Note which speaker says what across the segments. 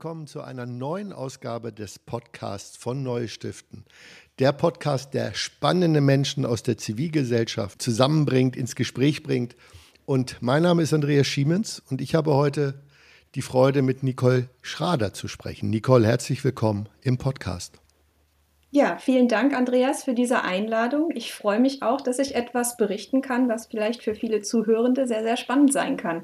Speaker 1: Willkommen zu einer neuen Ausgabe des Podcasts von Neustiften. Der Podcast, der spannende Menschen aus der Zivilgesellschaft zusammenbringt, ins Gespräch bringt. Und mein Name ist Andreas Schiemens und ich habe heute die Freude, mit Nicole Schrader zu sprechen. Nicole, herzlich willkommen im Podcast.
Speaker 2: Ja, vielen Dank, Andreas, für diese Einladung. Ich freue mich auch, dass ich etwas berichten kann, was vielleicht für viele Zuhörende sehr, sehr spannend sein kann.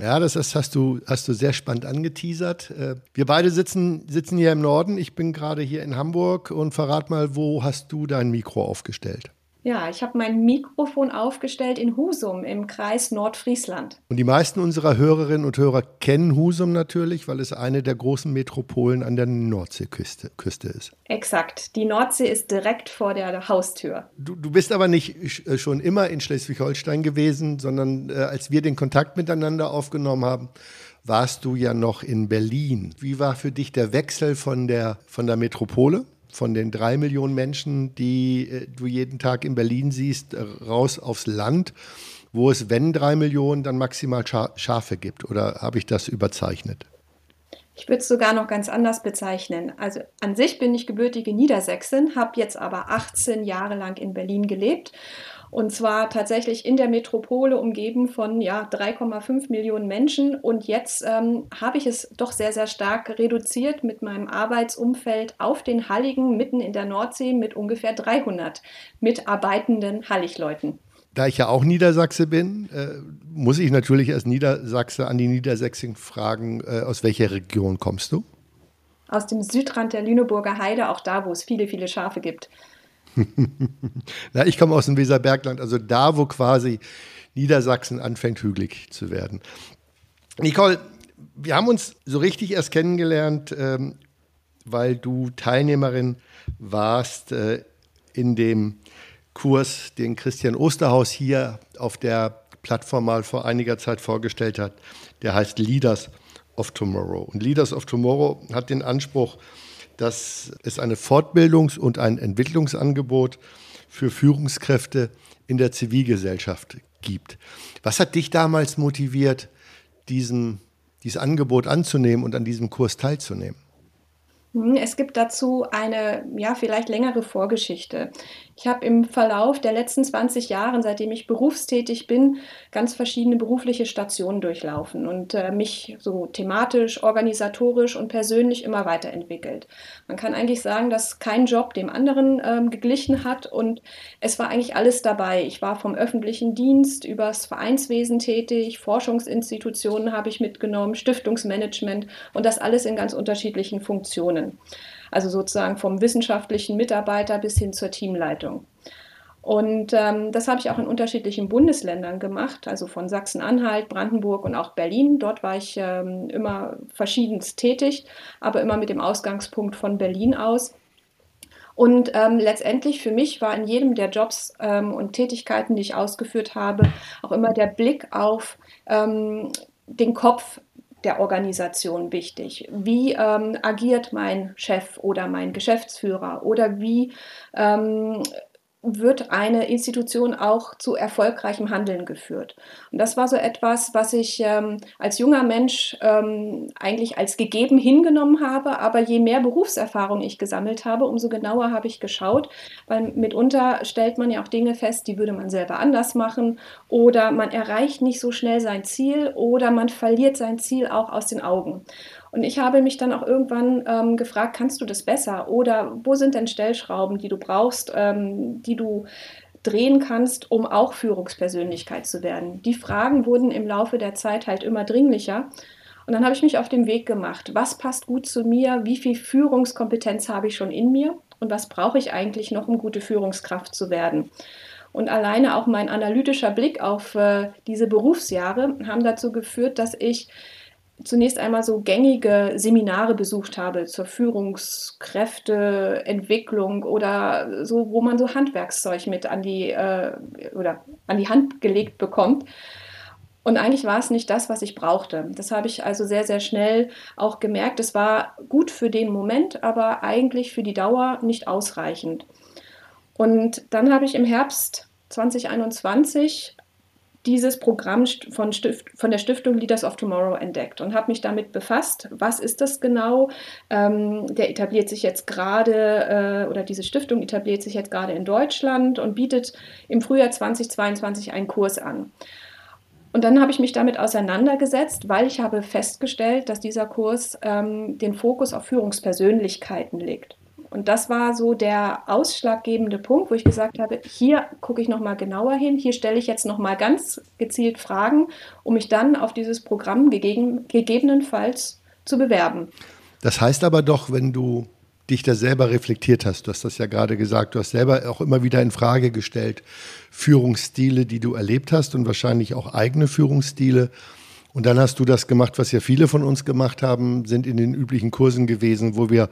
Speaker 1: Ja, das ist, hast, du, hast du sehr spannend angeteasert. Äh, wir beide sitzen, sitzen hier im Norden. Ich bin gerade hier in Hamburg und verrat mal, wo hast du dein Mikro aufgestellt?
Speaker 2: Ja, ich habe mein Mikrofon aufgestellt in Husum im Kreis Nordfriesland.
Speaker 1: Und die meisten unserer Hörerinnen und Hörer kennen Husum natürlich, weil es eine der großen Metropolen an der Nordseeküste Küste ist.
Speaker 2: Exakt. Die Nordsee ist direkt vor der Haustür.
Speaker 1: Du, du bist aber nicht äh, schon immer in Schleswig-Holstein gewesen, sondern äh, als wir den Kontakt miteinander aufgenommen haben, warst du ja noch in Berlin. Wie war für dich der Wechsel von der, von der Metropole von den drei Millionen Menschen, die äh, du jeden Tag in Berlin siehst, äh, raus aufs Land, wo es, wenn drei Millionen, dann maximal Schafe gibt? Oder habe ich das überzeichnet?
Speaker 2: Ich würde es sogar noch ganz anders bezeichnen. Also an sich bin ich gebürtige Niedersächsin, habe jetzt aber 18 Jahre lang in Berlin gelebt und zwar tatsächlich in der Metropole umgeben von ja, 3,5 Millionen Menschen. Und jetzt ähm, habe ich es doch sehr, sehr stark reduziert mit meinem Arbeitsumfeld auf den Halligen mitten in der Nordsee mit ungefähr 300 mitarbeitenden Halligleuten.
Speaker 1: Da ich ja auch Niedersachse bin, äh, muss ich natürlich als Niedersachse an die Niedersächsing fragen, äh, aus welcher Region kommst du?
Speaker 2: Aus dem Südrand der Lüneburger Heide, auch da, wo es viele, viele Schafe gibt.
Speaker 1: Na, ich komme aus dem Weserbergland, also da, wo quasi Niedersachsen anfängt, hügelig zu werden. Nicole, wir haben uns so richtig erst kennengelernt, ähm, weil du Teilnehmerin warst äh, in dem Kurs, den Christian Osterhaus hier auf der Plattform mal vor einiger Zeit vorgestellt hat. Der heißt Leaders of Tomorrow. Und Leaders of Tomorrow hat den Anspruch, dass es eine Fortbildungs- und ein Entwicklungsangebot für Führungskräfte in der Zivilgesellschaft gibt. Was hat dich damals motiviert, diesen, dieses Angebot anzunehmen und an diesem Kurs teilzunehmen?
Speaker 2: Hm, es gibt dazu eine, ja, vielleicht längere Vorgeschichte. Ich habe im Verlauf der letzten 20 Jahre, seitdem ich berufstätig bin, ganz verschiedene berufliche Stationen durchlaufen und äh, mich so thematisch, organisatorisch und persönlich immer weiterentwickelt. Man kann eigentlich sagen, dass kein Job dem anderen ähm, geglichen hat und es war eigentlich alles dabei. Ich war vom öffentlichen Dienst übers Vereinswesen tätig, Forschungsinstitutionen habe ich mitgenommen, Stiftungsmanagement und das alles in ganz unterschiedlichen Funktionen. Also sozusagen vom wissenschaftlichen Mitarbeiter bis hin zur Teamleitung. Und ähm, das habe ich auch in unterschiedlichen Bundesländern gemacht, also von Sachsen-Anhalt, Brandenburg und auch Berlin. Dort war ich ähm, immer verschiedenst tätig, aber immer mit dem Ausgangspunkt von Berlin aus. Und ähm, letztendlich für mich war in jedem der Jobs ähm, und Tätigkeiten, die ich ausgeführt habe, auch immer der Blick auf ähm, den Kopf der Organisation wichtig? Wie ähm, agiert mein Chef oder mein Geschäftsführer? Oder wie ähm, wird eine Institution auch zu erfolgreichem Handeln geführt. Und das war so etwas, was ich ähm, als junger Mensch ähm, eigentlich als gegeben hingenommen habe. Aber je mehr Berufserfahrung ich gesammelt habe, umso genauer habe ich geschaut, weil mitunter stellt man ja auch Dinge fest, die würde man selber anders machen oder man erreicht nicht so schnell sein Ziel oder man verliert sein Ziel auch aus den Augen. Und ich habe mich dann auch irgendwann ähm, gefragt, kannst du das besser? Oder wo sind denn Stellschrauben, die du brauchst, ähm, die du drehen kannst, um auch Führungspersönlichkeit zu werden? Die Fragen wurden im Laufe der Zeit halt immer dringlicher. Und dann habe ich mich auf den Weg gemacht. Was passt gut zu mir? Wie viel Führungskompetenz habe ich schon in mir? Und was brauche ich eigentlich noch, um gute Führungskraft zu werden? Und alleine auch mein analytischer Blick auf äh, diese Berufsjahre haben dazu geführt, dass ich zunächst einmal so gängige Seminare besucht habe zur Führungskräfteentwicklung oder so, wo man so Handwerkszeug mit an die äh, oder an die Hand gelegt bekommt. Und eigentlich war es nicht das, was ich brauchte. Das habe ich also sehr, sehr schnell auch gemerkt. Es war gut für den Moment, aber eigentlich für die Dauer nicht ausreichend. Und dann habe ich im Herbst 2021 dieses Programm von, Stift, von der Stiftung Leaders of Tomorrow entdeckt und habe mich damit befasst. Was ist das genau? Ähm, der etabliert sich jetzt gerade, äh, oder diese Stiftung etabliert sich jetzt gerade in Deutschland und bietet im Frühjahr 2022 einen Kurs an. Und dann habe ich mich damit auseinandergesetzt, weil ich habe festgestellt, dass dieser Kurs ähm, den Fokus auf Führungspersönlichkeiten legt. Und das war so der ausschlaggebende Punkt, wo ich gesagt habe, hier gucke ich noch mal genauer hin, hier stelle ich jetzt noch mal ganz gezielt Fragen, um mich dann auf dieses Programm gegeben, gegebenenfalls zu bewerben.
Speaker 1: Das heißt aber doch, wenn du dich da selber reflektiert hast, du hast das ja gerade gesagt, du hast selber auch immer wieder in Frage gestellt, Führungsstile, die du erlebt hast und wahrscheinlich auch eigene Führungsstile. Und dann hast du das gemacht, was ja viele von uns gemacht haben, sind in den üblichen Kursen gewesen, wo wir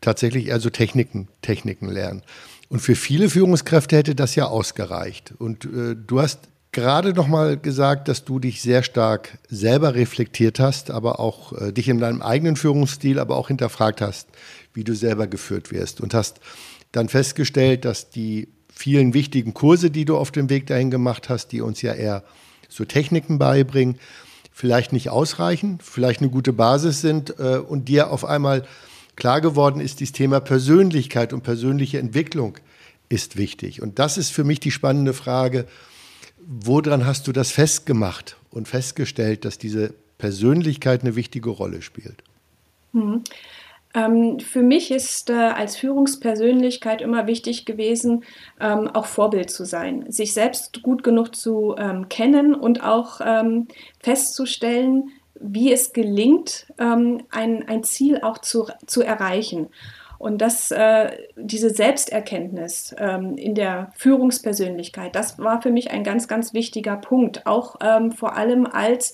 Speaker 1: tatsächlich eher so Techniken, Techniken lernen. Und für viele Führungskräfte hätte das ja ausgereicht. Und äh, du hast gerade noch mal gesagt, dass du dich sehr stark selber reflektiert hast, aber auch äh, dich in deinem eigenen Führungsstil, aber auch hinterfragt hast, wie du selber geführt wirst und hast dann festgestellt, dass die vielen wichtigen Kurse, die du auf dem Weg dahin gemacht hast, die uns ja eher so Techniken beibringen, vielleicht nicht ausreichen, vielleicht eine gute Basis sind äh, und dir auf einmal klar geworden ist, dieses Thema Persönlichkeit und persönliche Entwicklung ist wichtig. Und das ist für mich die spannende Frage, woran hast du das festgemacht und festgestellt, dass diese Persönlichkeit eine wichtige Rolle spielt?
Speaker 2: Mhm. Ähm, für mich ist äh, als Führungspersönlichkeit immer wichtig gewesen, ähm, auch Vorbild zu sein, sich selbst gut genug zu ähm, kennen und auch ähm, festzustellen, wie es gelingt, ähm, ein, ein Ziel auch zu, zu erreichen. Und das, äh, diese Selbsterkenntnis ähm, in der Führungspersönlichkeit, das war für mich ein ganz, ganz wichtiger Punkt. Auch ähm, vor allem als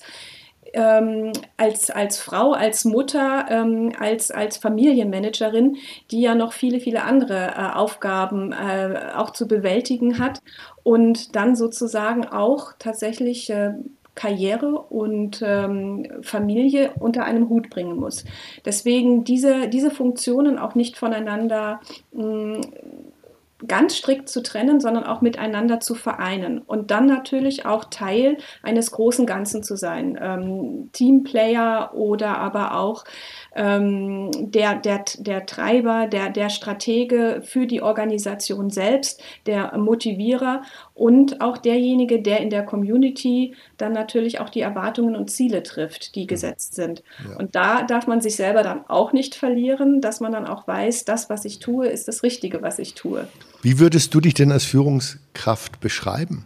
Speaker 2: ähm, als, als Frau, als Mutter, ähm, als, als Familienmanagerin, die ja noch viele, viele andere äh, Aufgaben äh, auch zu bewältigen hat und dann sozusagen auch tatsächlich äh, Karriere und ähm, Familie unter einem Hut bringen muss. Deswegen diese, diese Funktionen auch nicht voneinander mh, ganz strikt zu trennen, sondern auch miteinander zu vereinen und dann natürlich auch Teil eines großen Ganzen zu sein. Ähm, Teamplayer oder aber auch ähm, der, der, der Treiber, der, der Stratege für die Organisation selbst, der Motivierer und auch derjenige, der in der Community dann natürlich auch die Erwartungen und Ziele trifft, die mhm. gesetzt sind. Ja. Und da darf man sich selber dann auch nicht verlieren, dass man dann auch weiß, das, was ich tue, ist das Richtige, was ich tue.
Speaker 1: Wie würdest du dich denn als Führungskraft beschreiben?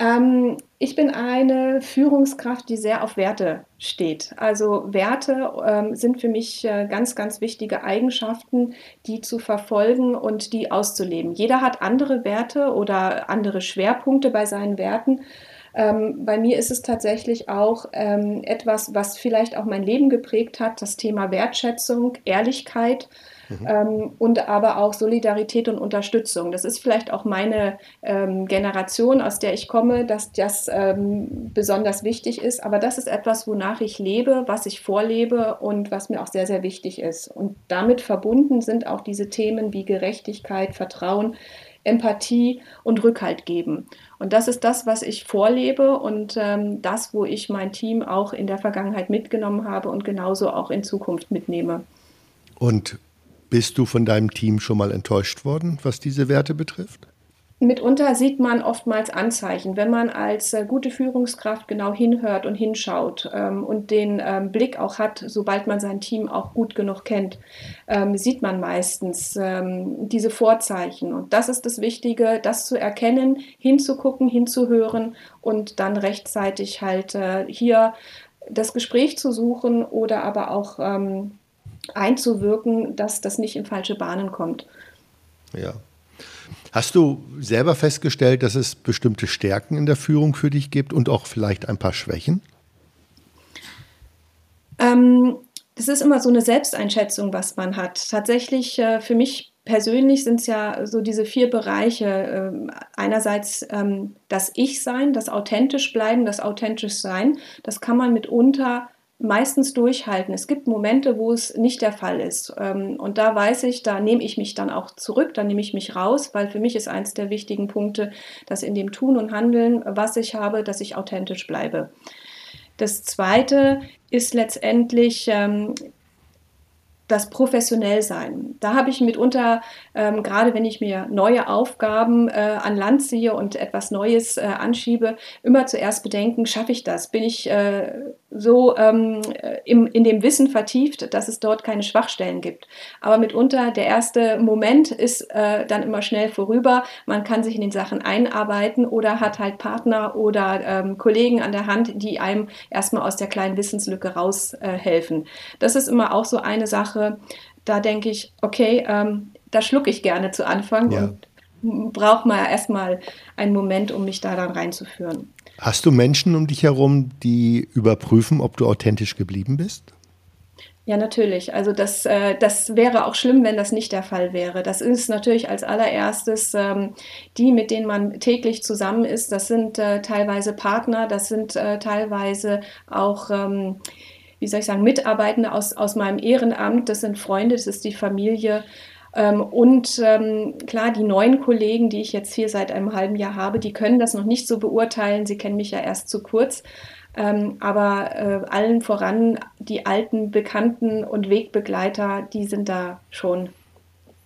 Speaker 2: Ähm, ich bin eine Führungskraft, die sehr auf Werte steht. Also Werte ähm, sind für mich äh, ganz, ganz wichtige Eigenschaften, die zu verfolgen und die auszuleben. Jeder hat andere Werte oder andere Schwerpunkte bei seinen Werten. Ähm, bei mir ist es tatsächlich auch ähm, etwas, was vielleicht auch mein Leben geprägt hat, das Thema Wertschätzung, Ehrlichkeit Mhm. Ähm, und aber auch Solidarität und Unterstützung. Das ist vielleicht auch meine ähm, Generation, aus der ich komme, dass das ähm, besonders wichtig ist. Aber das ist etwas, wonach ich lebe, was ich vorlebe und was mir auch sehr, sehr wichtig ist. Und damit verbunden sind auch diese Themen wie Gerechtigkeit, Vertrauen, Empathie und Rückhalt geben. Und das ist das, was ich vorlebe und ähm, das, wo ich mein Team auch in der Vergangenheit mitgenommen habe und genauso auch in Zukunft mitnehme.
Speaker 1: Und bist du von deinem Team schon mal enttäuscht worden, was diese Werte betrifft?
Speaker 2: Mitunter sieht man oftmals Anzeichen, wenn man als äh, gute Führungskraft genau hinhört und hinschaut ähm, und den ähm, Blick auch hat, sobald man sein Team auch gut genug kennt, ähm, sieht man meistens ähm, diese Vorzeichen. Und das ist das Wichtige, das zu erkennen, hinzugucken, hinzuhören und dann rechtzeitig halt äh, hier das Gespräch zu suchen oder aber auch ähm, einzuwirken, dass das nicht in falsche Bahnen kommt.
Speaker 1: Ja. Hast du selber festgestellt, dass es bestimmte Stärken in der Führung für dich gibt und auch vielleicht ein paar Schwächen?
Speaker 2: Ähm, das ist immer so eine Selbsteinschätzung, was man hat. Tatsächlich äh, für mich persönlich sind es ja so diese vier Bereiche. Ähm, einerseits ähm, das Ich-Sein, das authentisch bleiben, das authentisch Sein. Das kann man mitunter meistens durchhalten. Es gibt Momente, wo es nicht der Fall ist. Ähm, und da weiß ich, da nehme ich mich dann auch zurück, da nehme ich mich raus, weil für mich ist eins der wichtigen Punkte, dass in dem Tun und Handeln, was ich habe, dass ich authentisch bleibe. Das Zweite ist letztendlich das Professionellsein. Da habe ich mitunter, ähm, gerade wenn ich mir neue Aufgaben äh, an Land ziehe und etwas Neues äh, anschiebe, immer zuerst bedenken, schaffe ich das? Bin ich äh, so ähm, im, in dem Wissen vertieft, dass es dort keine Schwachstellen gibt? Aber mitunter der erste Moment ist äh, dann immer schnell vorüber. Man kann sich in den Sachen einarbeiten oder hat halt Partner oder ähm, Kollegen an der Hand, die einem erstmal aus der kleinen Wissenslücke raushelfen. Äh, das ist immer auch so eine Sache, Sache, da denke ich, okay, ähm, da schlucke ich gerne zu Anfang ja. und brauche mal erstmal einen Moment, um mich da dann reinzuführen.
Speaker 1: Hast du Menschen um dich herum, die überprüfen, ob du authentisch geblieben bist?
Speaker 2: Ja, natürlich. Also das, äh, das wäre auch schlimm, wenn das nicht der Fall wäre. Das ist natürlich als allererstes ähm, die, mit denen man täglich zusammen ist. Das sind äh, teilweise Partner, das sind äh, teilweise auch ähm, wie soll ich sagen, Mitarbeitende aus, aus meinem Ehrenamt, das sind Freunde, das ist die Familie. Ähm, und ähm, klar, die neuen Kollegen, die ich jetzt hier seit einem halben Jahr habe, die können das noch nicht so beurteilen. Sie kennen mich ja erst zu kurz. Ähm, aber äh, allen voran die alten Bekannten und Wegbegleiter, die sind da schon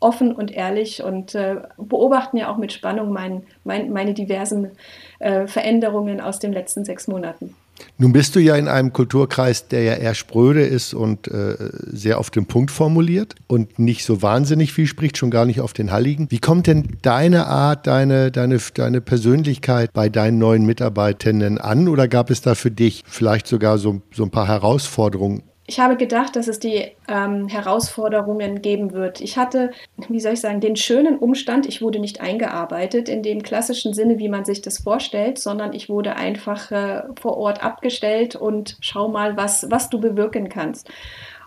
Speaker 2: offen und ehrlich und äh, beobachten ja auch mit Spannung mein, mein, meine diversen äh, Veränderungen aus den letzten sechs Monaten.
Speaker 1: Nun bist du ja in einem Kulturkreis, der ja eher spröde ist und äh, sehr auf den Punkt formuliert und nicht so wahnsinnig viel spricht, schon gar nicht auf den Halligen. Wie kommt denn deine Art, deine, deine, deine Persönlichkeit bei deinen neuen Mitarbeitenden an oder gab es da für dich vielleicht sogar so, so ein paar Herausforderungen,
Speaker 2: ich habe gedacht, dass es die ähm, Herausforderungen geben wird. Ich hatte, wie soll ich sagen, den schönen Umstand, ich wurde nicht eingearbeitet in dem klassischen Sinne, wie man sich das vorstellt, sondern ich wurde einfach äh, vor Ort abgestellt und schau mal, was, was du bewirken kannst.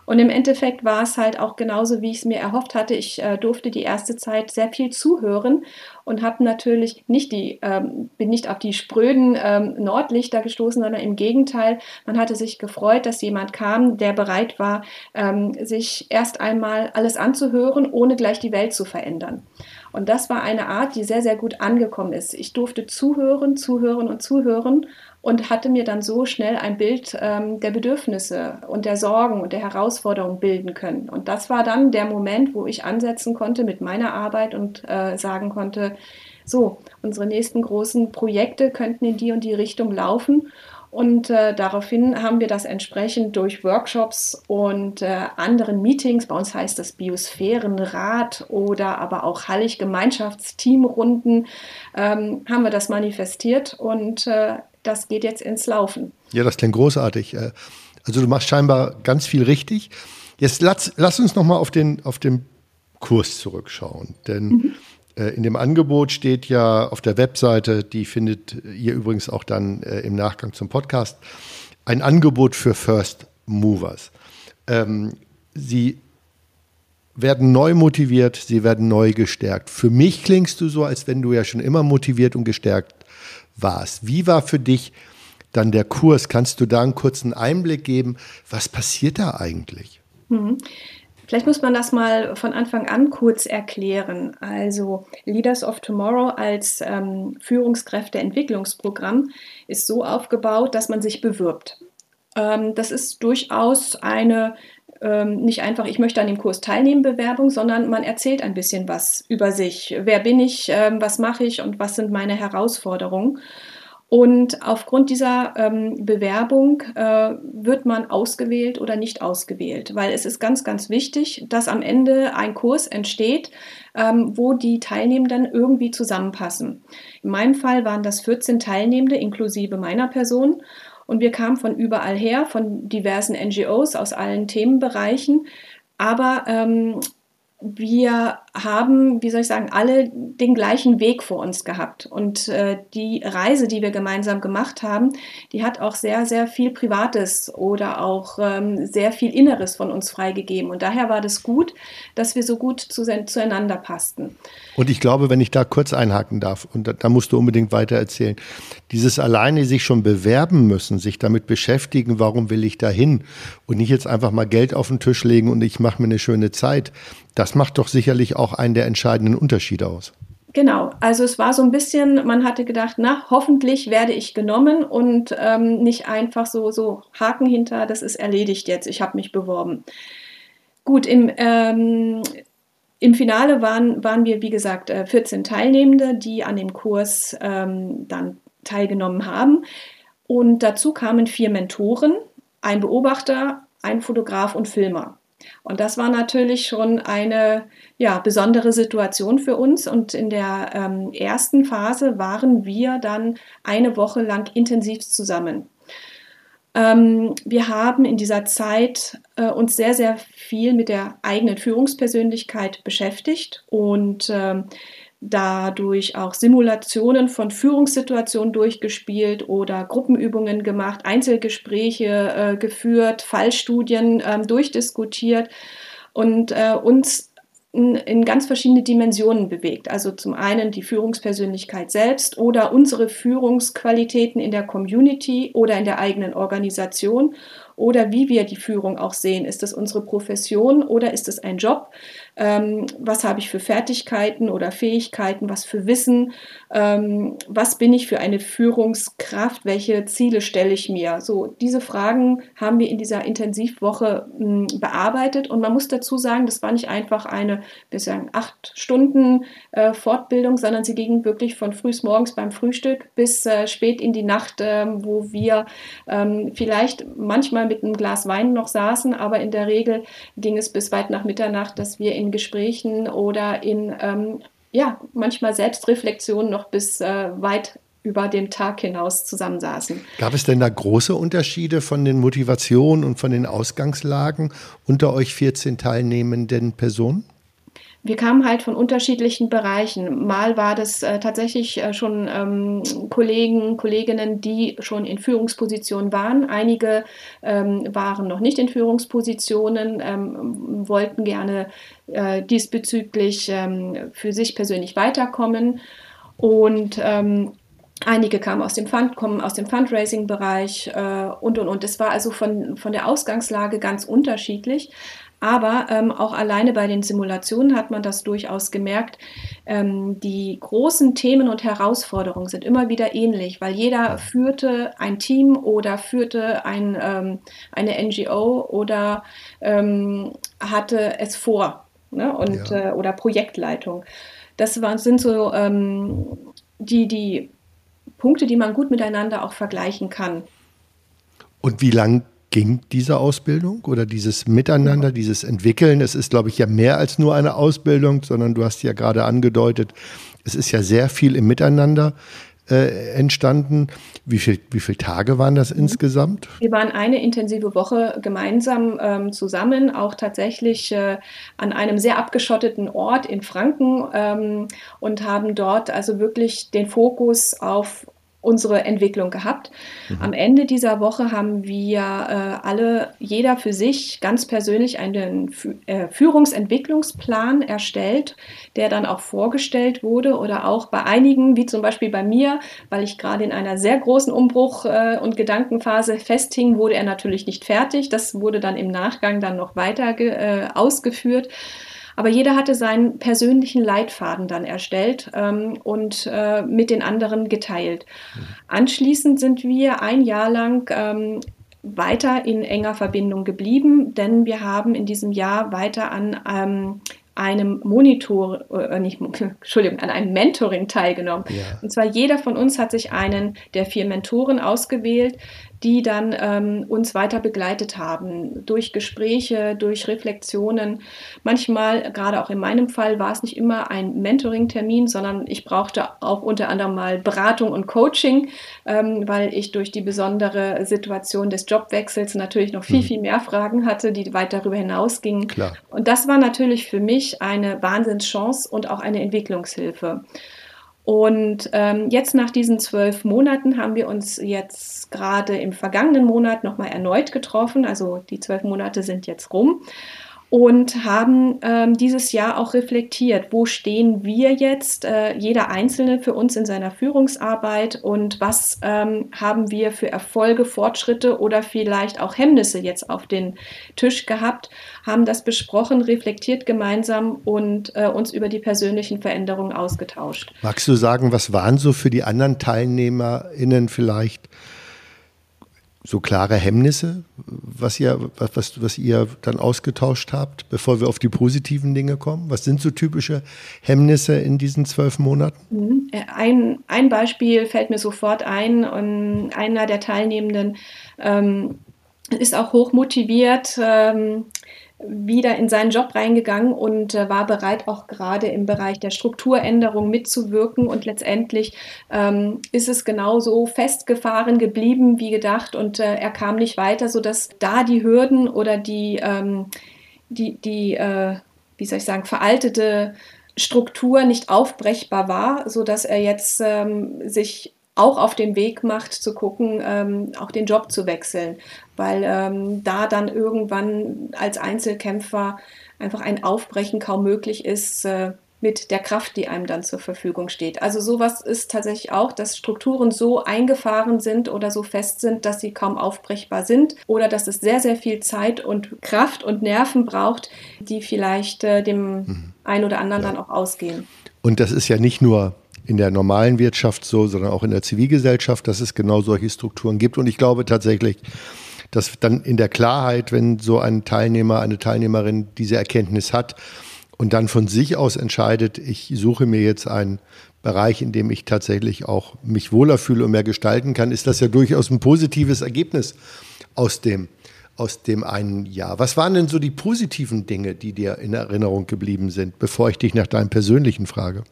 Speaker 2: Und im Endeffekt war es halt auch genauso, wie ich es mir erhofft hatte. Ich äh, durfte die erste Zeit sehr viel zuhören und habe natürlich nicht die, ähm, bin nicht auf die spröden ähm, Nordlichter gestoßen, sondern im Gegenteil, man hatte sich gefreut, dass jemand kam, der bereit war, ähm, sich erst einmal alles anzuhören, ohne gleich die Welt zu verändern. Und das war eine Art, die sehr, sehr gut angekommen ist. Ich durfte zuhören, zuhören und zuhören und hatte mir dann so schnell ein Bild ähm, der Bedürfnisse und der Sorgen und der Herausforderungen bilden können. Und das war dann der Moment, wo ich ansetzen konnte mit meiner Arbeit und äh, sagen konnte, so, unsere nächsten großen Projekte könnten in die und die Richtung laufen. Und äh, daraufhin haben wir das entsprechend durch Workshops und äh, anderen Meetings, bei uns heißt das Biosphärenrat oder aber auch Hallig Gemeinschaftsteamrunden, ähm, haben wir das manifestiert und äh, das geht jetzt ins Laufen.
Speaker 1: Ja, das klingt großartig. Äh, also du machst scheinbar ganz viel richtig. Jetzt lass, lass uns noch mal auf den, auf den Kurs zurückschauen, denn mhm. äh, in dem Angebot steht ja auf der Webseite, die findet ihr übrigens auch dann äh, im Nachgang zum Podcast, ein Angebot für First Movers. Ähm, sie werden neu motiviert, sie werden neu gestärkt. Für mich klingst du so, als wenn du ja schon immer motiviert und gestärkt warst. Wie war für dich dann der Kurs? Kannst du da einen kurzen Einblick geben? Was passiert da eigentlich?
Speaker 2: Mhm. Vielleicht muss man das mal von Anfang an kurz erklären. Also Leaders of Tomorrow als ähm, Führungskräfteentwicklungsprogramm ist so aufgebaut, dass man sich bewirbt. Ähm, das ist durchaus eine ähm, nicht einfach, ich möchte an dem Kurs teilnehmen, Bewerbung, sondern man erzählt ein bisschen was über sich. Wer bin ich, ähm, was mache ich und was sind meine Herausforderungen? Und aufgrund dieser ähm, Bewerbung äh, wird man ausgewählt oder nicht ausgewählt, weil es ist ganz, ganz wichtig, dass am Ende ein Kurs entsteht, ähm, wo die Teilnehmenden irgendwie zusammenpassen. In meinem Fall waren das 14 Teilnehmende inklusive meiner Person und wir kamen von überall her, von diversen NGOs aus allen Themenbereichen. Aber ähm, wir haben, wie soll ich sagen, alle den gleichen Weg vor uns gehabt. Und äh, die Reise, die wir gemeinsam gemacht haben, die hat auch sehr, sehr viel Privates oder auch ähm, sehr viel Inneres von uns freigegeben. Und daher war das gut, dass wir so gut zu, zueinander passten.
Speaker 1: Und ich glaube, wenn ich da kurz einhaken darf, und da, da musst du unbedingt weiter erzählen, dieses alleine sich schon bewerben müssen, sich damit beschäftigen, warum will ich da hin und nicht jetzt einfach mal Geld auf den Tisch legen und ich mache mir eine schöne Zeit das macht doch sicherlich auch einen der entscheidenden Unterschiede aus.
Speaker 2: Genau, also es war so ein bisschen, man hatte gedacht, na, hoffentlich werde ich genommen und ähm, nicht einfach so, so Haken hinter, das ist erledigt jetzt, ich habe mich beworben. Gut, im, ähm, im Finale waren, waren wir, wie gesagt, 14 äh, Teilnehmende, die an dem Kurs ähm, dann teilgenommen haben. Und dazu kamen vier Mentoren, ein Beobachter, ein Fotograf und Filmer. Und das war natürlich schon eine ja, besondere Situation für uns. Und in der ähm, ersten Phase waren wir dann eine Woche lang intensiv zusammen. Ähm, wir haben in dieser Zeit äh, uns sehr, sehr viel mit der eigenen Führungspersönlichkeit beschäftigt und ähm, dadurch auch Simulationen von Führungssituationen durchgespielt oder Gruppenübungen gemacht, Einzelgespräche äh, geführt, Fallstudien äh, durchdiskutiert und äh, uns in, in, ganz verschiedene Dimensionen bewegt. Also zum einen die Führungspersönlichkeit selbst oder unsere Führungsqualitäten in der Community oder in der eigenen Organisation oder wie wir die Führung auch sehen. Ist das unsere Profession oder ist es ein Job? ähm, was habe ich für Fertigkeiten oder Fähigkeiten, was für Wissen, ähm, was bin ich für eine Führungskraft, welche Ziele stelle ich mir. So, diese Fragen haben wir in dieser Intensivwoche mh, hm, bearbeitet und man muss dazu sagen, das war nicht einfach eine bisher acht Stunden äh, Fortbildung, sondern sie ging wirklich von frühs morgens beim Frühstück bis äh, spät in die Nacht, äh, wo wir ähm, vielleicht manchmal mit einem Glas Wein noch saßen, aber in der Regel ging es bis weit nach Mitternacht, dass wir in in Gesprächen oder in ähm, ja, manchmal Selbstreflexion noch bis äh, weit über den Tag hinaus zusammensaßen.
Speaker 1: Gab es denn da große Unterschiede von den Motivationen und von den Ausgangslagen unter euch 14 teilnehmenden Personen?
Speaker 2: Wir kamen halt von unterschiedlichen Bereichen. Mal war das äh, tatsächlich äh, schon ähm, Kollegen, Kolleginnen, die schon in Führungspositionen waren. Einige ähm, waren noch nicht in Führungspositionen, ähm, wollten gerne äh, diesbezüglich ähm, für sich persönlich weiterkommen. Und ähm, Einige kamen aus dem Fund, kommen aus dem Fundraising-Bereich äh, und und und. Es war also von, von der Ausgangslage ganz unterschiedlich. Aber ähm, auch alleine bei den Simulationen hat man das durchaus gemerkt. Ähm, die großen Themen und Herausforderungen sind immer wieder ähnlich, weil jeder führte ein Team oder führte ein, ähm, eine NGO oder ähm, hatte es vor ne? und, ja. äh, oder Projektleitung. Das war, sind so ähm, die, die Punkte, die man gut miteinander auch vergleichen kann.
Speaker 1: Und wie lang ging diese Ausbildung oder dieses Miteinander, dieses Entwickeln? Es ist, glaube ich, ja mehr als nur eine Ausbildung, sondern du hast ja gerade angedeutet, es ist ja sehr viel im Miteinander äh, entstanden. Wie, viel, wie viele Tage waren das mhm. insgesamt?
Speaker 2: Wir waren eine intensive Woche gemeinsam ähm, zusammen, auch tatsächlich äh, an einem sehr abgeschotteten Ort in Franken ähm, und haben dort also wirklich den Fokus auf unsere Entwicklung gehabt. Mhm. Am Ende dieser Woche haben wir äh, alle, jeder für sich ganz persönlich einen Fü äh, Führungsentwicklungsplan erstellt, der dann auch vorgestellt wurde oder auch bei einigen, wie zum Beispiel bei mir, weil ich gerade in einer sehr großen Umbruch- äh, und Gedankenphase festhing, wurde er natürlich nicht fertig. Das wurde dann im Nachgang dann noch weiter äh, ausgeführt. Aber jeder hatte seinen persönlichen Leitfaden dann erstellt ähm, und äh, mit den anderen geteilt. Mhm. Anschließend sind wir ein Jahr lang ähm, weiter in enger Verbindung geblieben, denn wir haben in diesem Jahr weiter an ähm, einem Monitor, äh, nicht, Entschuldigung, an einem Mentoring teilgenommen. Ja. Und zwar jeder von uns hat sich einen der vier Mentoren ausgewählt, die dann ähm, uns weiter begleitet haben, durch Gespräche, durch Reflexionen. Manchmal, gerade auch in meinem Fall, war es nicht immer ein Mentoring-Termin, sondern ich brauchte auch unter anderem mal Beratung und Coaching, ähm, weil ich durch die besondere Situation des Jobwechsels natürlich noch viel, mhm. viel mehr Fragen hatte, die weit darüber hinausgingen. Klar. Und das war natürlich für mich eine Wahnsinnschance und auch eine Entwicklungshilfe. Und ähm, jetzt nach diesen zwölf Monaten haben wir uns jetzt gerade im vergangenen Monat nochmal erneut getroffen. Also die zwölf Monate sind jetzt rum und haben ähm, dieses Jahr auch reflektiert, wo stehen wir jetzt, äh, jeder Einzelne für uns in seiner Führungsarbeit und was ähm, haben wir für Erfolge, Fortschritte oder vielleicht auch Hemmnisse jetzt auf den Tisch gehabt, haben das besprochen, reflektiert gemeinsam und äh, uns über die persönlichen Veränderungen ausgetauscht.
Speaker 1: Magst du sagen, was waren so für die anderen TeilnehmerInnen vielleicht so klare Hemmnisse, was ihr, was, was ihr dann ausgetauscht habt, bevor wir auf die positiven Dinge kommen? Was sind so typische Hemmnisse in diesen zwölf Monaten?
Speaker 2: Mhm. Äh, ein, ein Beispiel fällt mir sofort ein. Und einer der Teilnehmenden ähm, ist auch hoch motiviert, ähm, wieder in seinen Job reingegangen und äh, war bereit, auch gerade im Bereich der Strukturänderung mitzuwirken. Und letztendlich ähm, ist es genauso festgefahren geblieben wie gedacht und äh, er kam nicht weiter, sodass da die Hürden oder die, ähm, die, die äh, wie soll ich sagen, veraltete Struktur nicht aufbrechbar war, sodass er jetzt ähm, sich auch auf den Weg macht, zu gucken, ähm, auch den Job zu wechseln, weil ähm, da dann irgendwann als Einzelkämpfer einfach ein Aufbrechen kaum möglich ist äh, mit der Kraft, die einem dann zur Verfügung steht. Also sowas ist tatsächlich auch, dass Strukturen so eingefahren sind oder so fest sind, dass sie kaum aufbrechbar sind oder dass es sehr, sehr viel Zeit und Kraft und Nerven braucht, die vielleicht äh, dem mhm. einen oder anderen ja. dann auch ausgehen.
Speaker 1: Und das ist ja nicht nur in der normalen Wirtschaft so, sondern auch in der Zivilgesellschaft, dass es genau solche Strukturen gibt. Und ich glaube tatsächlich, dass dann in der Klarheit, wenn so ein Teilnehmer, eine Teilnehmerin diese Erkenntnis hat und dann von sich aus entscheidet, ich suche mir jetzt einen Bereich, in dem ich tatsächlich auch mich wohler fühle und mehr gestalten kann, ist das ja durchaus ein positives Ergebnis aus dem, aus dem einen Jahr. Was waren denn so die positiven Dinge, die dir in Erinnerung geblieben sind, bevor ich dich nach deinem persönlichen frage?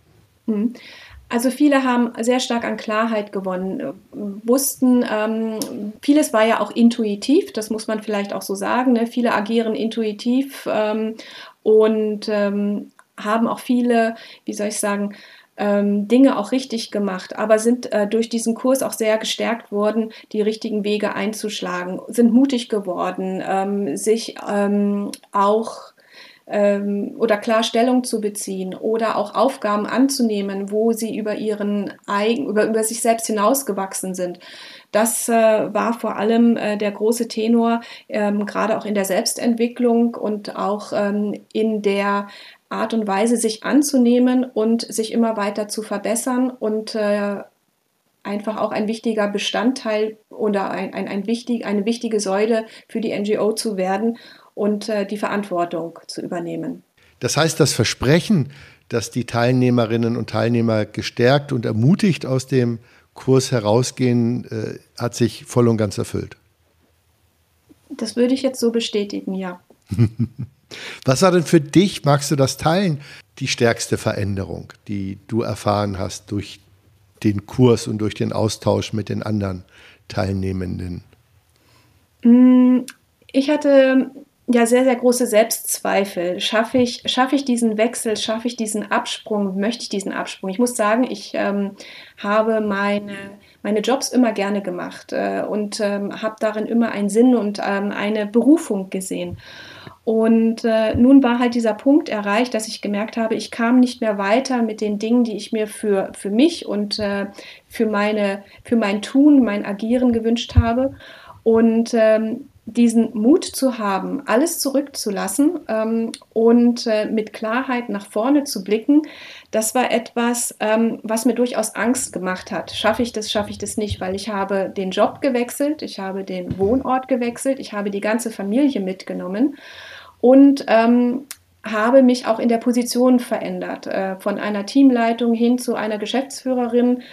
Speaker 2: Also viele haben sehr stark an Klarheit gewonnen, wussten, ähm, vieles war ja auch intuitiv, das muss man vielleicht auch so sagen. Ne? Viele agieren intuitiv ähm, und ähm, haben auch viele, wie soll ich sagen, ähm, Dinge auch richtig gemacht, aber sind äh, durch diesen Kurs auch sehr gestärkt worden, die richtigen Wege einzuschlagen, sind mutig geworden, ähm, sich ähm, auch ähm, oder klar Stellung zu beziehen oder auch Aufgaben anzunehmen, wo sie über ihren eigen, über, über sich selbst hinausgewachsen sind. Das äh, war vor allem äh, der große Tenor, ähm, gerade auch in der Selbstentwicklung und auch ähm, in der Art und Weise, sich anzunehmen und sich immer weiter zu verbessern und äh, einfach auch ein wichtiger Bestandteil oder ein, ein, ein wichtig, eine wichtige Säule für die NGO zu werden und äh, die Verantwortung zu übernehmen.
Speaker 1: Das heißt, das Versprechen, dass die Teilnehmerinnen und Teilnehmer gestärkt und ermutigt aus dem Kurs herausgehen, äh, hat sich voll und ganz erfüllt.
Speaker 2: Das würde ich jetzt so bestätigen, ja.
Speaker 1: Was war denn für dich, magst du das teilen, die stärkste Veränderung, die du erfahren hast durch den Kurs und durch den Austausch mit den anderen Teilnehmenden?
Speaker 2: Mm, ich hatte ja sehr, sehr große Selbstzweifel. Schaffe ich, schaffe ich diesen Wechsel, schaffe ich diesen Absprung, möchte ich diesen Absprung? Ich muss sagen, ich ähm, habe meine, meine Jobs immer gerne gemacht äh, und ähm, habe darin immer einen Sinn und ähm, eine Berufung gesehen. Und äh, nun war halt dieser Punkt erreicht, dass ich gemerkt habe, ich kam nicht mehr weiter mit den Dingen, die ich mir für, für mich und äh, für, meine, für mein Tun, mein Agieren gewünscht habe. Und ähm, diesen Mut zu haben, alles zurückzulassen ähm, und äh, mit Klarheit nach vorne zu blicken, das war etwas, ähm, was mir durchaus Angst gemacht hat. Schaffe ich das, schaffe ich das nicht, weil ich habe den Job gewechselt, ich habe den Wohnort gewechselt, ich habe die ganze Familie mitgenommen und ähm, habe mich auch in der Position verändert, äh, von einer Teamleitung hin zu einer Geschäftsführerin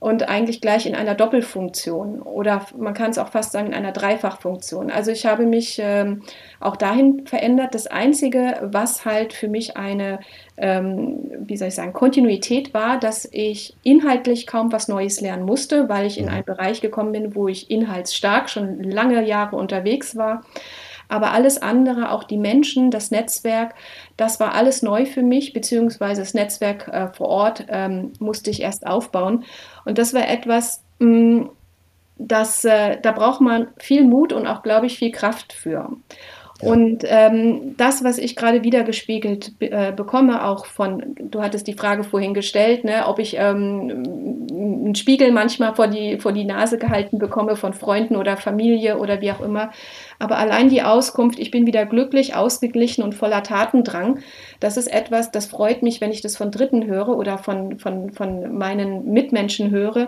Speaker 2: und eigentlich gleich in einer Doppelfunktion oder man kann es auch fast sagen in einer Dreifachfunktion. Also ich habe mich ähm, auch dahin verändert. Das Einzige, was halt für mich eine, ähm, wie soll ich sagen, Kontinuität war, dass ich inhaltlich kaum was Neues lernen musste, weil ich in mhm. einen Bereich gekommen bin, wo ich inhaltsstark schon lange Jahre unterwegs war. Aber alles andere, auch die Menschen, das Netzwerk, das war alles neu für mich, beziehungsweise das Netzwerk äh, vor Ort ähm, musste ich erst aufbauen. Und das war etwas, mh, mm, das, äh, da braucht man viel Mut und auch, glaube ich, viel Kraft für. Und ähm, das, was ich gerade wieder gespiegelt äh, bekomme, auch von, du hattest die Frage vorhin gestellt, ne, ob ich ähm, einen Spiegel manchmal vor die, vor die Nase gehalten bekomme von Freunden oder Familie oder wie auch immer. Aber allein die Auskunft, ich bin wieder glücklich, ausgeglichen und voller Tatendrang, das ist etwas, das freut mich, wenn ich das von Dritten höre oder von, von, von meinen Mitmenschen höre.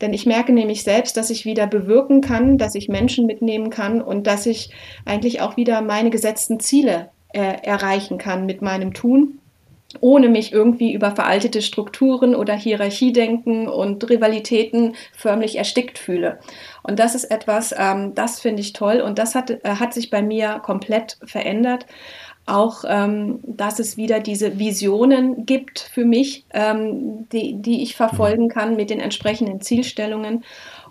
Speaker 2: Denn ich merke nämlich selbst, dass ich wieder bewirken kann, dass ich Menschen mitnehmen kann und dass ich eigentlich auch wieder meine gesetzten Ziele äh, erreichen kann mit meinem Tun ohne mich irgendwie über veraltete Strukturen oder Hierarchiedenken und Rivalitäten förmlich erstickt fühle. Und das ist etwas, ähm, das finde ich toll und das hat, äh, hat sich bei mir komplett verändert. Auch, ähm, dass es wieder diese Visionen gibt für mich, ähm, die, die ich verfolgen kann mit den entsprechenden Zielstellungen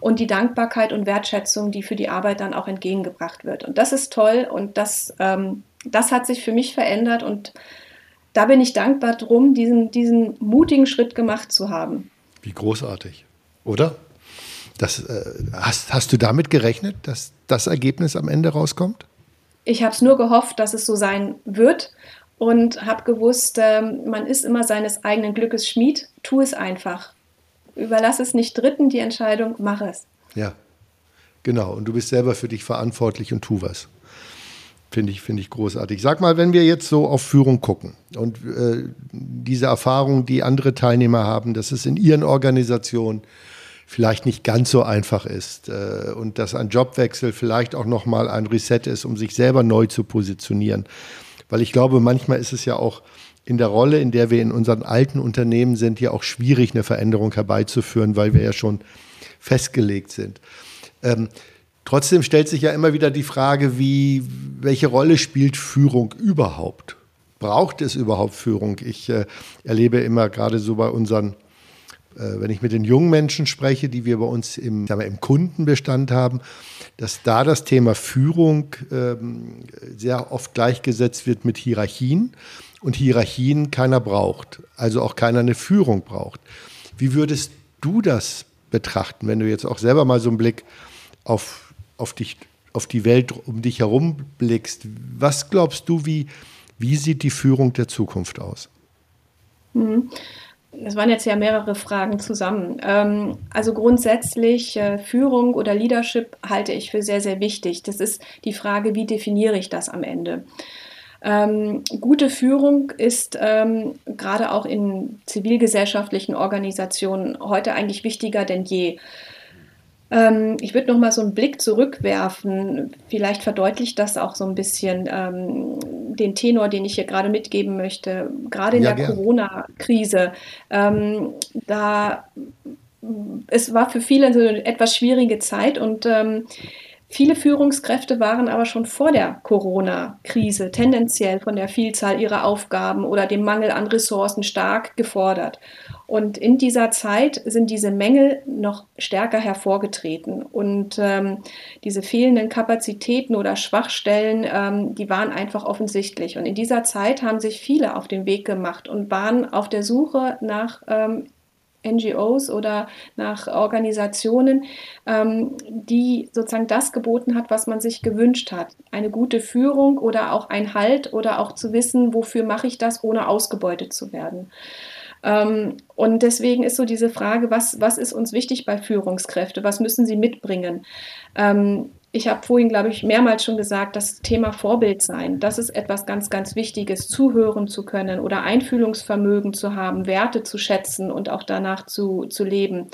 Speaker 2: und die Dankbarkeit und Wertschätzung, die für die Arbeit dann auch entgegengebracht wird. Und das ist toll und das, ähm, das hat sich für mich verändert und da bin ich dankbar drum, diesen, diesen mutigen Schritt gemacht zu haben.
Speaker 1: Wie großartig, oder? Das, äh, hast, hast du damit gerechnet, dass das Ergebnis am Ende rauskommt?
Speaker 2: Ich habe es nur gehofft, dass es so sein wird und habe gewusst, äh, man ist immer seines eigenen Glückes Schmied. Tu es einfach. Überlass es nicht Dritten die Entscheidung, mach es.
Speaker 1: Ja, genau. Und du bist selber für dich verantwortlich und tu was. Finde ich, finde ich großartig. Sag mal, wenn wir jetzt so auf Führung gucken und äh, diese Erfahrung, die andere Teilnehmer haben, dass es in ihren Organisationen vielleicht nicht ganz so einfach ist äh, und dass ein Jobwechsel vielleicht auch nochmal ein Reset ist, um sich selber neu zu positionieren. Weil ich glaube, manchmal ist es ja auch in der Rolle, in der wir in unseren alten Unternehmen sind, ja auch schwierig, eine Veränderung herbeizuführen, weil wir ja schon festgelegt sind. Ähm, Trotzdem stellt sich ja immer wieder die Frage, wie, welche Rolle spielt Führung überhaupt? Braucht es überhaupt Führung? Ich äh, erlebe immer gerade so bei unseren, äh, wenn ich mit den jungen Menschen spreche, die wir bei uns im, wir, im Kundenbestand haben, dass da das Thema Führung ähm, sehr oft gleichgesetzt wird mit Hierarchien und Hierarchien keiner braucht, also auch keiner eine Führung braucht. Wie würdest du das betrachten, wenn du jetzt auch selber mal so einen Blick auf auf, dich, auf die Welt um dich herum blickst, was glaubst du, wie, wie sieht die Führung der Zukunft aus?
Speaker 2: Mhm. Das waren jetzt ja mehrere Fragen zusammen. Ähm, also grundsätzlich äh, Führung oder Leadership halte ich für sehr, sehr wichtig. Das ist die Frage, wie definiere ich das am Ende? Ähm, gute Führung ist ähm, gerade auch in zivilgesellschaftlichen Organisationen heute eigentlich wichtiger denn je. Ähm, ich würde noch mal so einen Blick zurückwerfen. Vielleicht verdeutlicht das auch so ein bisschen ähm, den Tenor, den ich hier gerade mitgeben möchte. Gerade in ja, der Corona-Krise, ähm, da es war für viele eine etwas schwierige Zeit und ähm, Viele Führungskräfte waren aber schon vor der Corona-Krise tendenziell von der Vielzahl ihrer Aufgaben oder dem Mangel an Ressourcen stark gefordert. Und in dieser Zeit sind diese Mängel noch stärker hervorgetreten. Und ähm, diese fehlenden Kapazitäten oder Schwachstellen, ähm, die waren einfach offensichtlich. Und in dieser Zeit haben sich viele auf den Weg gemacht und waren auf der Suche nach ähm, NGOs oder nach Organisationen, ähm, die sozusagen das geboten hat, was man sich gewünscht hat. Eine gute Führung oder auch ein Halt oder auch zu wissen, wofür mache ich das, ohne ausgebeutet zu werden. Ähm, und deswegen ist so diese Frage, was, was ist uns wichtig bei Führungskräften? Was müssen sie mitbringen? Ähm, ich habe vorhin, glaube ich, mehrmals schon gesagt, das Thema Vorbild sein, das ist etwas ganz, ganz Wichtiges, zuhören zu können oder Einfühlungsvermögen zu haben, Werte zu schätzen und auch danach zu, zu leben.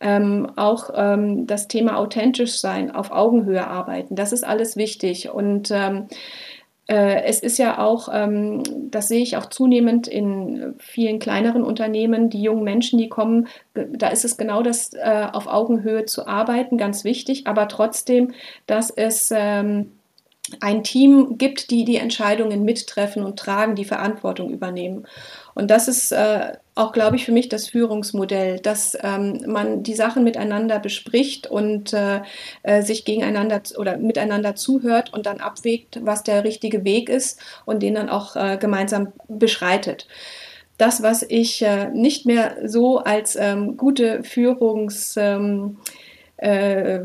Speaker 2: Ähm, auch ähm, das Thema authentisch sein, auf Augenhöhe arbeiten, das ist alles wichtig. Und ähm, äh, es ist ja auch, ähm, das sehe ich auch zunehmend in vielen kleineren Unternehmen, die jungen Menschen, die kommen, da ist es genau das, äh, auf Augenhöhe zu arbeiten, ganz wichtig, aber trotzdem, dass es ähm, ein Team gibt, die die Entscheidungen mittreffen und tragen, die Verantwortung übernehmen. Und das ist äh, auch, glaube ich, für mich das Führungsmodell, dass ähm, man die Sachen miteinander bespricht und äh, äh, sich gegeneinander oder miteinander zuhört und dann abwägt, was der richtige Weg ist und den dann auch äh, gemeinsam beschreitet. Das, was ich äh, nicht mehr so als ähm, gute Führungs, ähm, äh,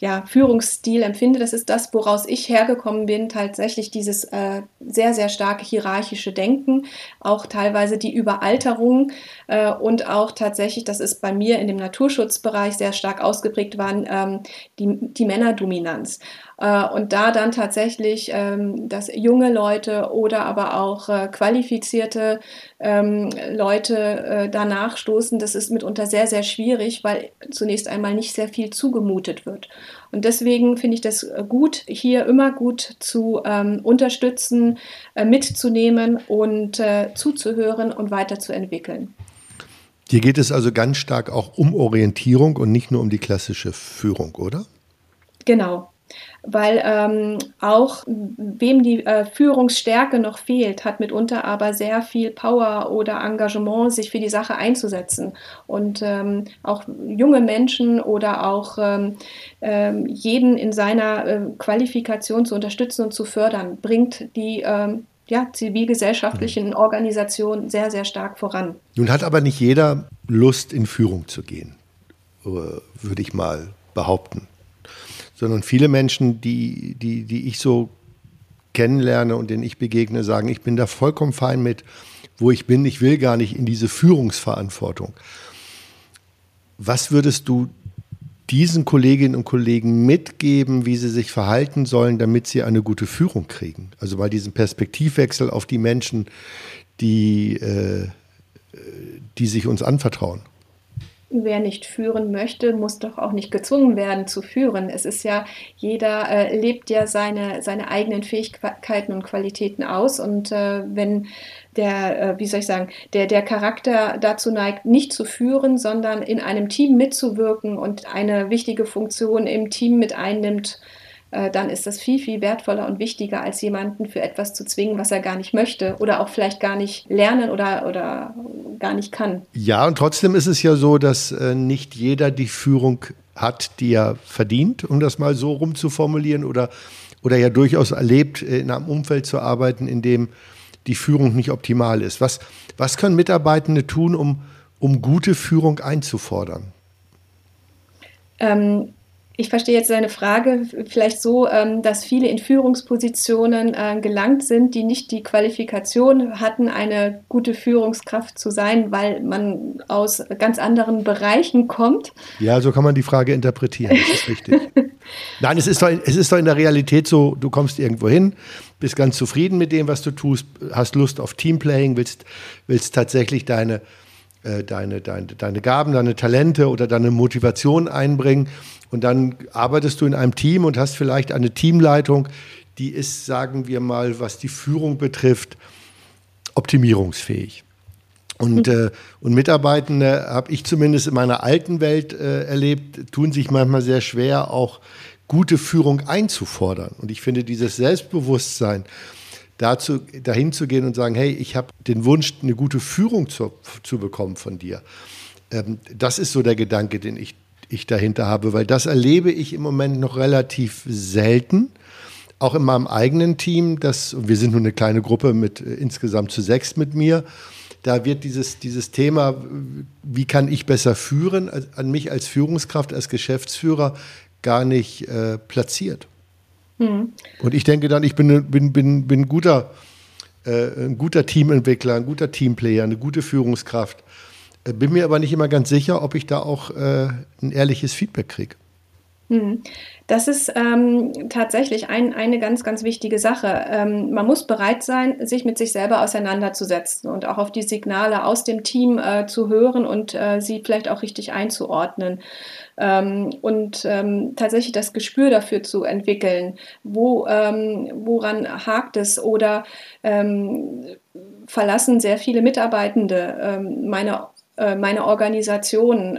Speaker 2: ja, Führungsstil empfinde. Das ist das, woraus ich hergekommen bin, tatsächlich dieses äh, sehr, sehr starke hierarchische Denken, auch teilweise die Überalterung äh, und auch tatsächlich, das ist bei mir in dem Naturschutzbereich sehr stark ausgeprägt, waren ähm, die, die Männerdominanz. Äh, und da dann tatsächlich, ähm, dass junge Leute oder aber auch äh, qualifizierte ähm, Leute äh, danach stoßen, das ist mitunter sehr, sehr schwierig, weil zunächst einmal nicht sehr viel zugemutet wird. Und deswegen finde ich das gut, hier immer gut zu ähm, unterstützen, äh, mitzunehmen und äh, zuzuhören und weiterzuentwickeln.
Speaker 1: Hier geht es also ganz stark auch um Orientierung und nicht nur um die klassische Führung, oder?
Speaker 2: Genau, weil ähm, auch wem die äh, Führungsstärke noch fehlt, hat mitunter aber sehr viel Power oder Engagement, sich für die Sache einzusetzen. Und ähm, auch junge Menschen oder auch ähm, ähm jeden in seiner äh, Qualifikation zu unterstützen und zu fördern, bringt die ähm, ja, zivilgesellschaftlichen mhm. Organisationen sehr, sehr stark voran.
Speaker 1: Nun hat aber nicht jeder Lust, in Führung zu gehen, äh, würde ich mal behaupten sondern viele Menschen, die, die, die ich so kennenlerne und denen ich begegne, sagen, ich bin da vollkommen fein mit, wo ich bin, ich will gar nicht in diese Führungsverantwortung. Was würdest du diesen Kolleginnen und Kollegen mitgeben, wie sie sich verhalten sollen, damit sie eine gute Führung kriegen? Also bei diesem Perspektivwechsel auf die Menschen, die, äh, die sich uns anvertrauen
Speaker 2: wer nicht führen möchte, muss doch auch nicht gezwungen werden zu führen. Es ist ja, jeder äh, lebt ja seine, seine eigenen Fähigkeiten und Qualitäten aus. Und äh, wenn der, äh, wie soll ich sagen, der, der Charakter dazu neigt, nicht zu führen, sondern in einem Team mitzuwirken und eine wichtige Funktion im Team mit einnimmt, dann ist das viel, viel wertvoller und wichtiger, als jemanden für etwas zu zwingen, was er gar nicht möchte oder auch vielleicht gar nicht lernen oder, oder gar nicht kann.
Speaker 1: Ja, und trotzdem ist es ja so, dass äh, nicht jeder die Führung hat, die er verdient, um das mal so rumzuformulieren, oder, oder ja durchaus erlebt, äh, in einem Umfeld zu arbeiten, in dem die Führung nicht optimal ist. Was, was können Mitarbeitende tun, um, um gute Führung einzufordern?
Speaker 2: Ähm, ich verstehe jetzt seine Frage vielleicht so, ähm, dass viele in Führungspositionen äh, gelangt sind, die nicht die Qualifikation hatten, eine gute Führungskraft zu sein, weil man aus ganz anderen Bereichen kommt.
Speaker 1: Ja, so kann man die Frage interpretieren. Das ist richtig. Nein, es ist, doch, es ist doch in der Realität so, du kommst irgendwo hin, bist ganz zufrieden mit dem, was du tust, hast Lust auf Teamplaying, willst, willst tatsächlich deine, äh, deine, deine, deine Gaben, deine Talente oder deine Motivation einbringen und dann arbeitest du in einem Team und hast vielleicht eine Teamleitung, die ist, sagen wir mal, was die Führung betrifft, optimierungsfähig. Und, mhm. äh, und Mitarbeitende, habe ich zumindest in meiner alten Welt äh, erlebt, tun sich manchmal sehr schwer, auch gute Führung einzufordern. Und ich finde dieses Selbstbewusstsein, dazu, dahin zu gehen und sagen, hey, ich habe den Wunsch, eine gute Führung zu, zu bekommen von dir. Ähm, das ist so der Gedanke, den ich ich dahinter habe, weil das erlebe ich im Moment noch relativ selten. Auch in meinem eigenen Team, das, wir sind nur eine kleine Gruppe mit äh, insgesamt zu sechs mit mir, da wird dieses, dieses Thema, wie kann ich besser führen, an mich als Führungskraft, als Geschäftsführer gar nicht äh, platziert. Mhm. Und ich denke dann, ich bin, bin, bin, bin guter, äh, ein guter Teamentwickler, ein guter Teamplayer, eine gute Führungskraft. Bin mir aber nicht immer ganz sicher, ob ich da auch äh, ein ehrliches Feedback kriege.
Speaker 2: Hm. Das ist ähm, tatsächlich ein, eine ganz, ganz wichtige Sache. Ähm, man muss bereit sein, sich mit sich selber auseinanderzusetzen und auch auf die Signale aus dem Team äh, zu hören und äh, sie vielleicht auch richtig einzuordnen. Ähm, und ähm, tatsächlich das Gespür dafür zu entwickeln, wo, ähm, woran hakt es oder ähm, verlassen sehr viele Mitarbeitende meine, äh, meine Organisation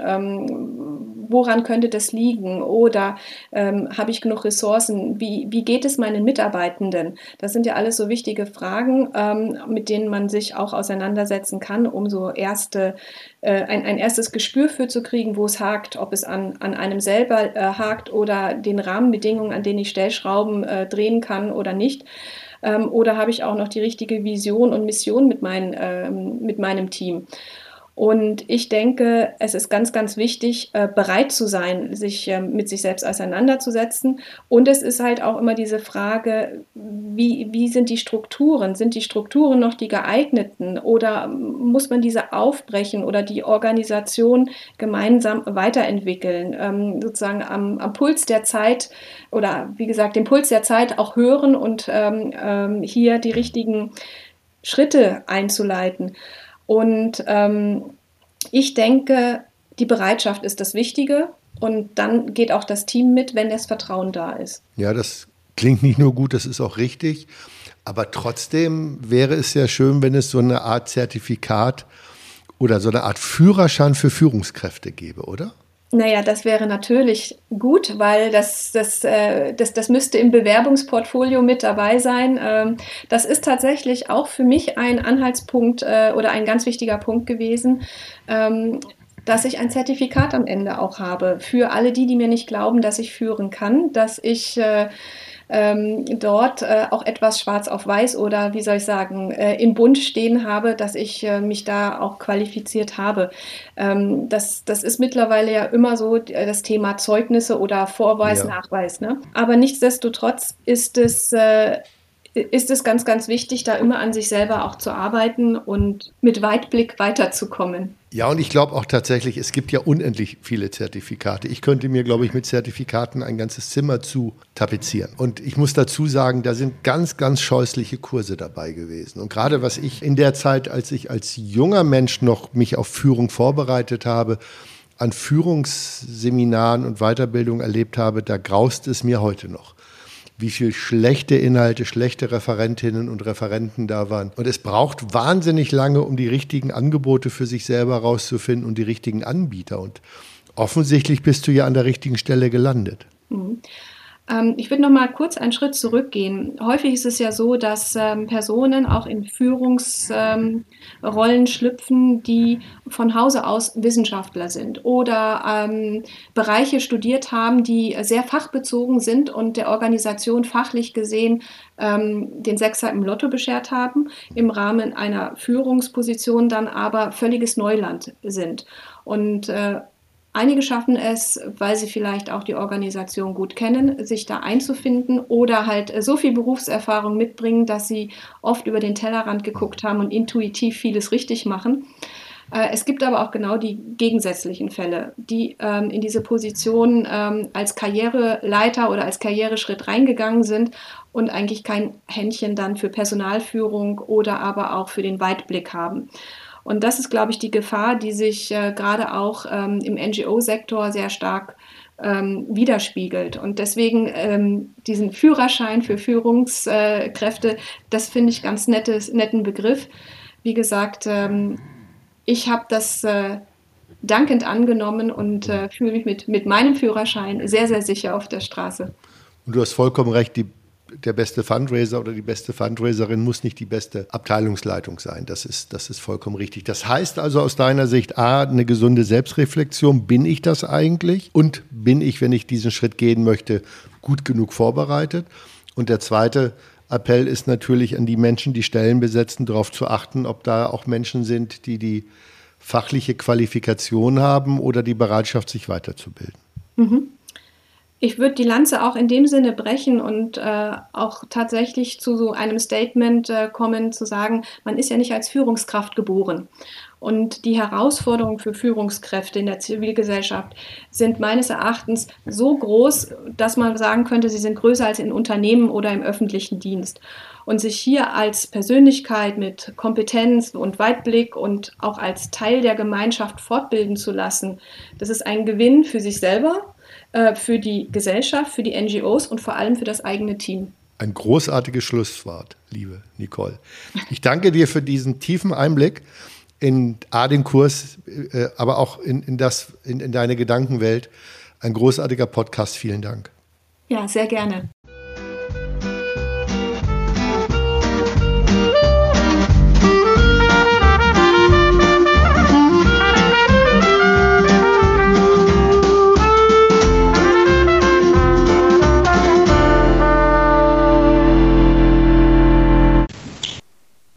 Speaker 2: woran könnte das liegen? Oder ähm, habe ich genug Ressourcen? Wie, wie geht es meinen Mitarbeitenden? Das sind ja alles so wichtige Fragen, ähm, mit denen man sich auch auseinandersetzen kann, um so erste, äh, ein, ein erstes Gespür für zu kriegen, wo es hakt, ob es an, an einem selber äh, hakt oder den Rahmenbedingungen, an denen ich Stellschrauben äh, drehen kann oder nicht. Ähm, oder habe ich auch noch die richtige Vision und Mission mit, mein, ähm, mit meinem Team? Und ich denke, es ist ganz, ganz wichtig, äh, bereit zu sein, sich ähm, mit sich selbst auseinanderzusetzen. Und es ist halt auch immer diese Frage, wie, wie sind die Strukturen? Sind die Strukturen noch die geeigneten oder muss man diese aufbrechen oder die Organisation gemeinsam weiterentwickeln? Ähm, sozusagen am, am Puls der Zeit oder wie gesagt, den Puls der Zeit auch hören und ähm, hier die richtigen Schritte einzuleiten. Und ähm, ich denke, die Bereitschaft ist das Wichtige und dann geht auch das Team mit, wenn das Vertrauen da ist.
Speaker 1: Ja, das klingt nicht nur gut, das ist auch richtig. Aber trotzdem wäre es ja schön, wenn es so eine Art Zertifikat oder so eine Art Führerschein für Führungskräfte gäbe, oder?
Speaker 2: Naja, das wäre natürlich gut, weil das, das, äh, das, das müsste im Bewerbungsportfolio mit dabei sein. Ähm, das ist tatsächlich auch für mich ein Anhaltspunkt äh, oder ein ganz wichtiger Punkt gewesen, ähm, dass ich ein Zertifikat am Ende auch habe für alle die, die mir nicht glauben, dass ich führen kann, dass ich äh, ähm, dort äh, auch etwas schwarz auf weiß oder wie soll ich sagen, äh, in bunt stehen habe, dass ich äh, mich da auch qualifiziert habe. Ähm, das, das ist mittlerweile ja immer so äh, das Thema Zeugnisse oder Vorweis, ja. Nachweis. Ne? Aber nichtsdestotrotz ist es äh, ist es ganz, ganz wichtig, da immer an sich selber auch zu arbeiten und mit Weitblick weiterzukommen.
Speaker 1: Ja, und ich glaube auch tatsächlich, es gibt ja unendlich viele Zertifikate. Ich könnte mir, glaube ich, mit Zertifikaten ein ganzes Zimmer zu tapezieren. Und ich muss dazu sagen, da sind ganz, ganz scheußliche Kurse dabei gewesen. Und gerade was ich in der Zeit, als ich als junger Mensch noch mich auf Führung vorbereitet habe, an Führungsseminaren und Weiterbildung erlebt habe, da graust es mir heute noch wie viel schlechte Inhalte, schlechte Referentinnen und Referenten da waren. Und es braucht wahnsinnig lange, um die richtigen Angebote für sich selber rauszufinden und die richtigen Anbieter. Und offensichtlich bist du ja an der richtigen Stelle gelandet. Mhm.
Speaker 2: Ähm, ich würde noch mal kurz einen Schritt zurückgehen. Häufig ist es ja so, dass ähm, Personen auch in Führungsrollen ähm, schlüpfen, die von Hause aus Wissenschaftler sind oder ähm, Bereiche studiert haben, die sehr fachbezogen sind und der Organisation fachlich gesehen ähm, den Sechser im Lotto beschert haben, im Rahmen einer Führungsposition dann aber völliges Neuland sind. Und äh, Einige schaffen es, weil sie vielleicht auch die Organisation gut kennen, sich da einzufinden oder halt so viel Berufserfahrung mitbringen, dass sie oft über den Tellerrand geguckt haben und intuitiv vieles richtig machen. Äh, es gibt aber auch genau die gegensätzlichen Fälle, die ähm, in diese Position ähm, als Karriereleiter oder als Karriereschritt reingegangen sind und eigentlich kein Händchen dann für Personalführung oder aber auch für den Weitblick haben. Und das ist, glaube ich, die Gefahr, die sich äh, gerade auch ähm, im NGO-Sektor sehr stark ähm, widerspiegelt. Und deswegen ähm, diesen Führerschein für Führungskräfte, das finde ich ganz nettes, netten Begriff. Wie gesagt, ähm, ich habe das äh, dankend angenommen und äh, fühle mich mit, mit meinem Führerschein sehr, sehr sicher auf der Straße.
Speaker 1: Und du hast vollkommen recht, die der beste Fundraiser oder die beste Fundraiserin muss nicht die beste Abteilungsleitung sein. Das ist, das ist vollkommen richtig. Das heißt also aus deiner Sicht, A, eine gesunde Selbstreflexion. Bin ich das eigentlich? Und bin ich, wenn ich diesen Schritt gehen möchte, gut genug vorbereitet? Und der zweite Appell ist natürlich an die Menschen, die Stellen besetzen, darauf zu achten, ob da auch Menschen sind, die die fachliche Qualifikation haben oder die Bereitschaft, sich weiterzubilden.
Speaker 2: Mhm. Ich würde die Lanze auch in dem Sinne brechen und äh, auch tatsächlich zu so einem Statement äh, kommen, zu sagen, man ist ja nicht als Führungskraft geboren. Und die Herausforderungen für Führungskräfte in der Zivilgesellschaft sind meines Erachtens so groß, dass man sagen könnte, sie sind größer als in Unternehmen oder im öffentlichen Dienst. Und sich hier als Persönlichkeit mit Kompetenz und Weitblick und auch als Teil der Gemeinschaft fortbilden zu lassen, das ist ein Gewinn für sich selber, äh, für die Gesellschaft, für die NGOs und vor allem für das eigene Team.
Speaker 1: Ein großartiges Schlusswort, liebe Nicole. Ich danke dir für diesen tiefen Einblick in A, den Kurs, äh, aber auch in, in, das, in, in deine Gedankenwelt. Ein großartiger Podcast. Vielen Dank.
Speaker 2: Ja, sehr gerne.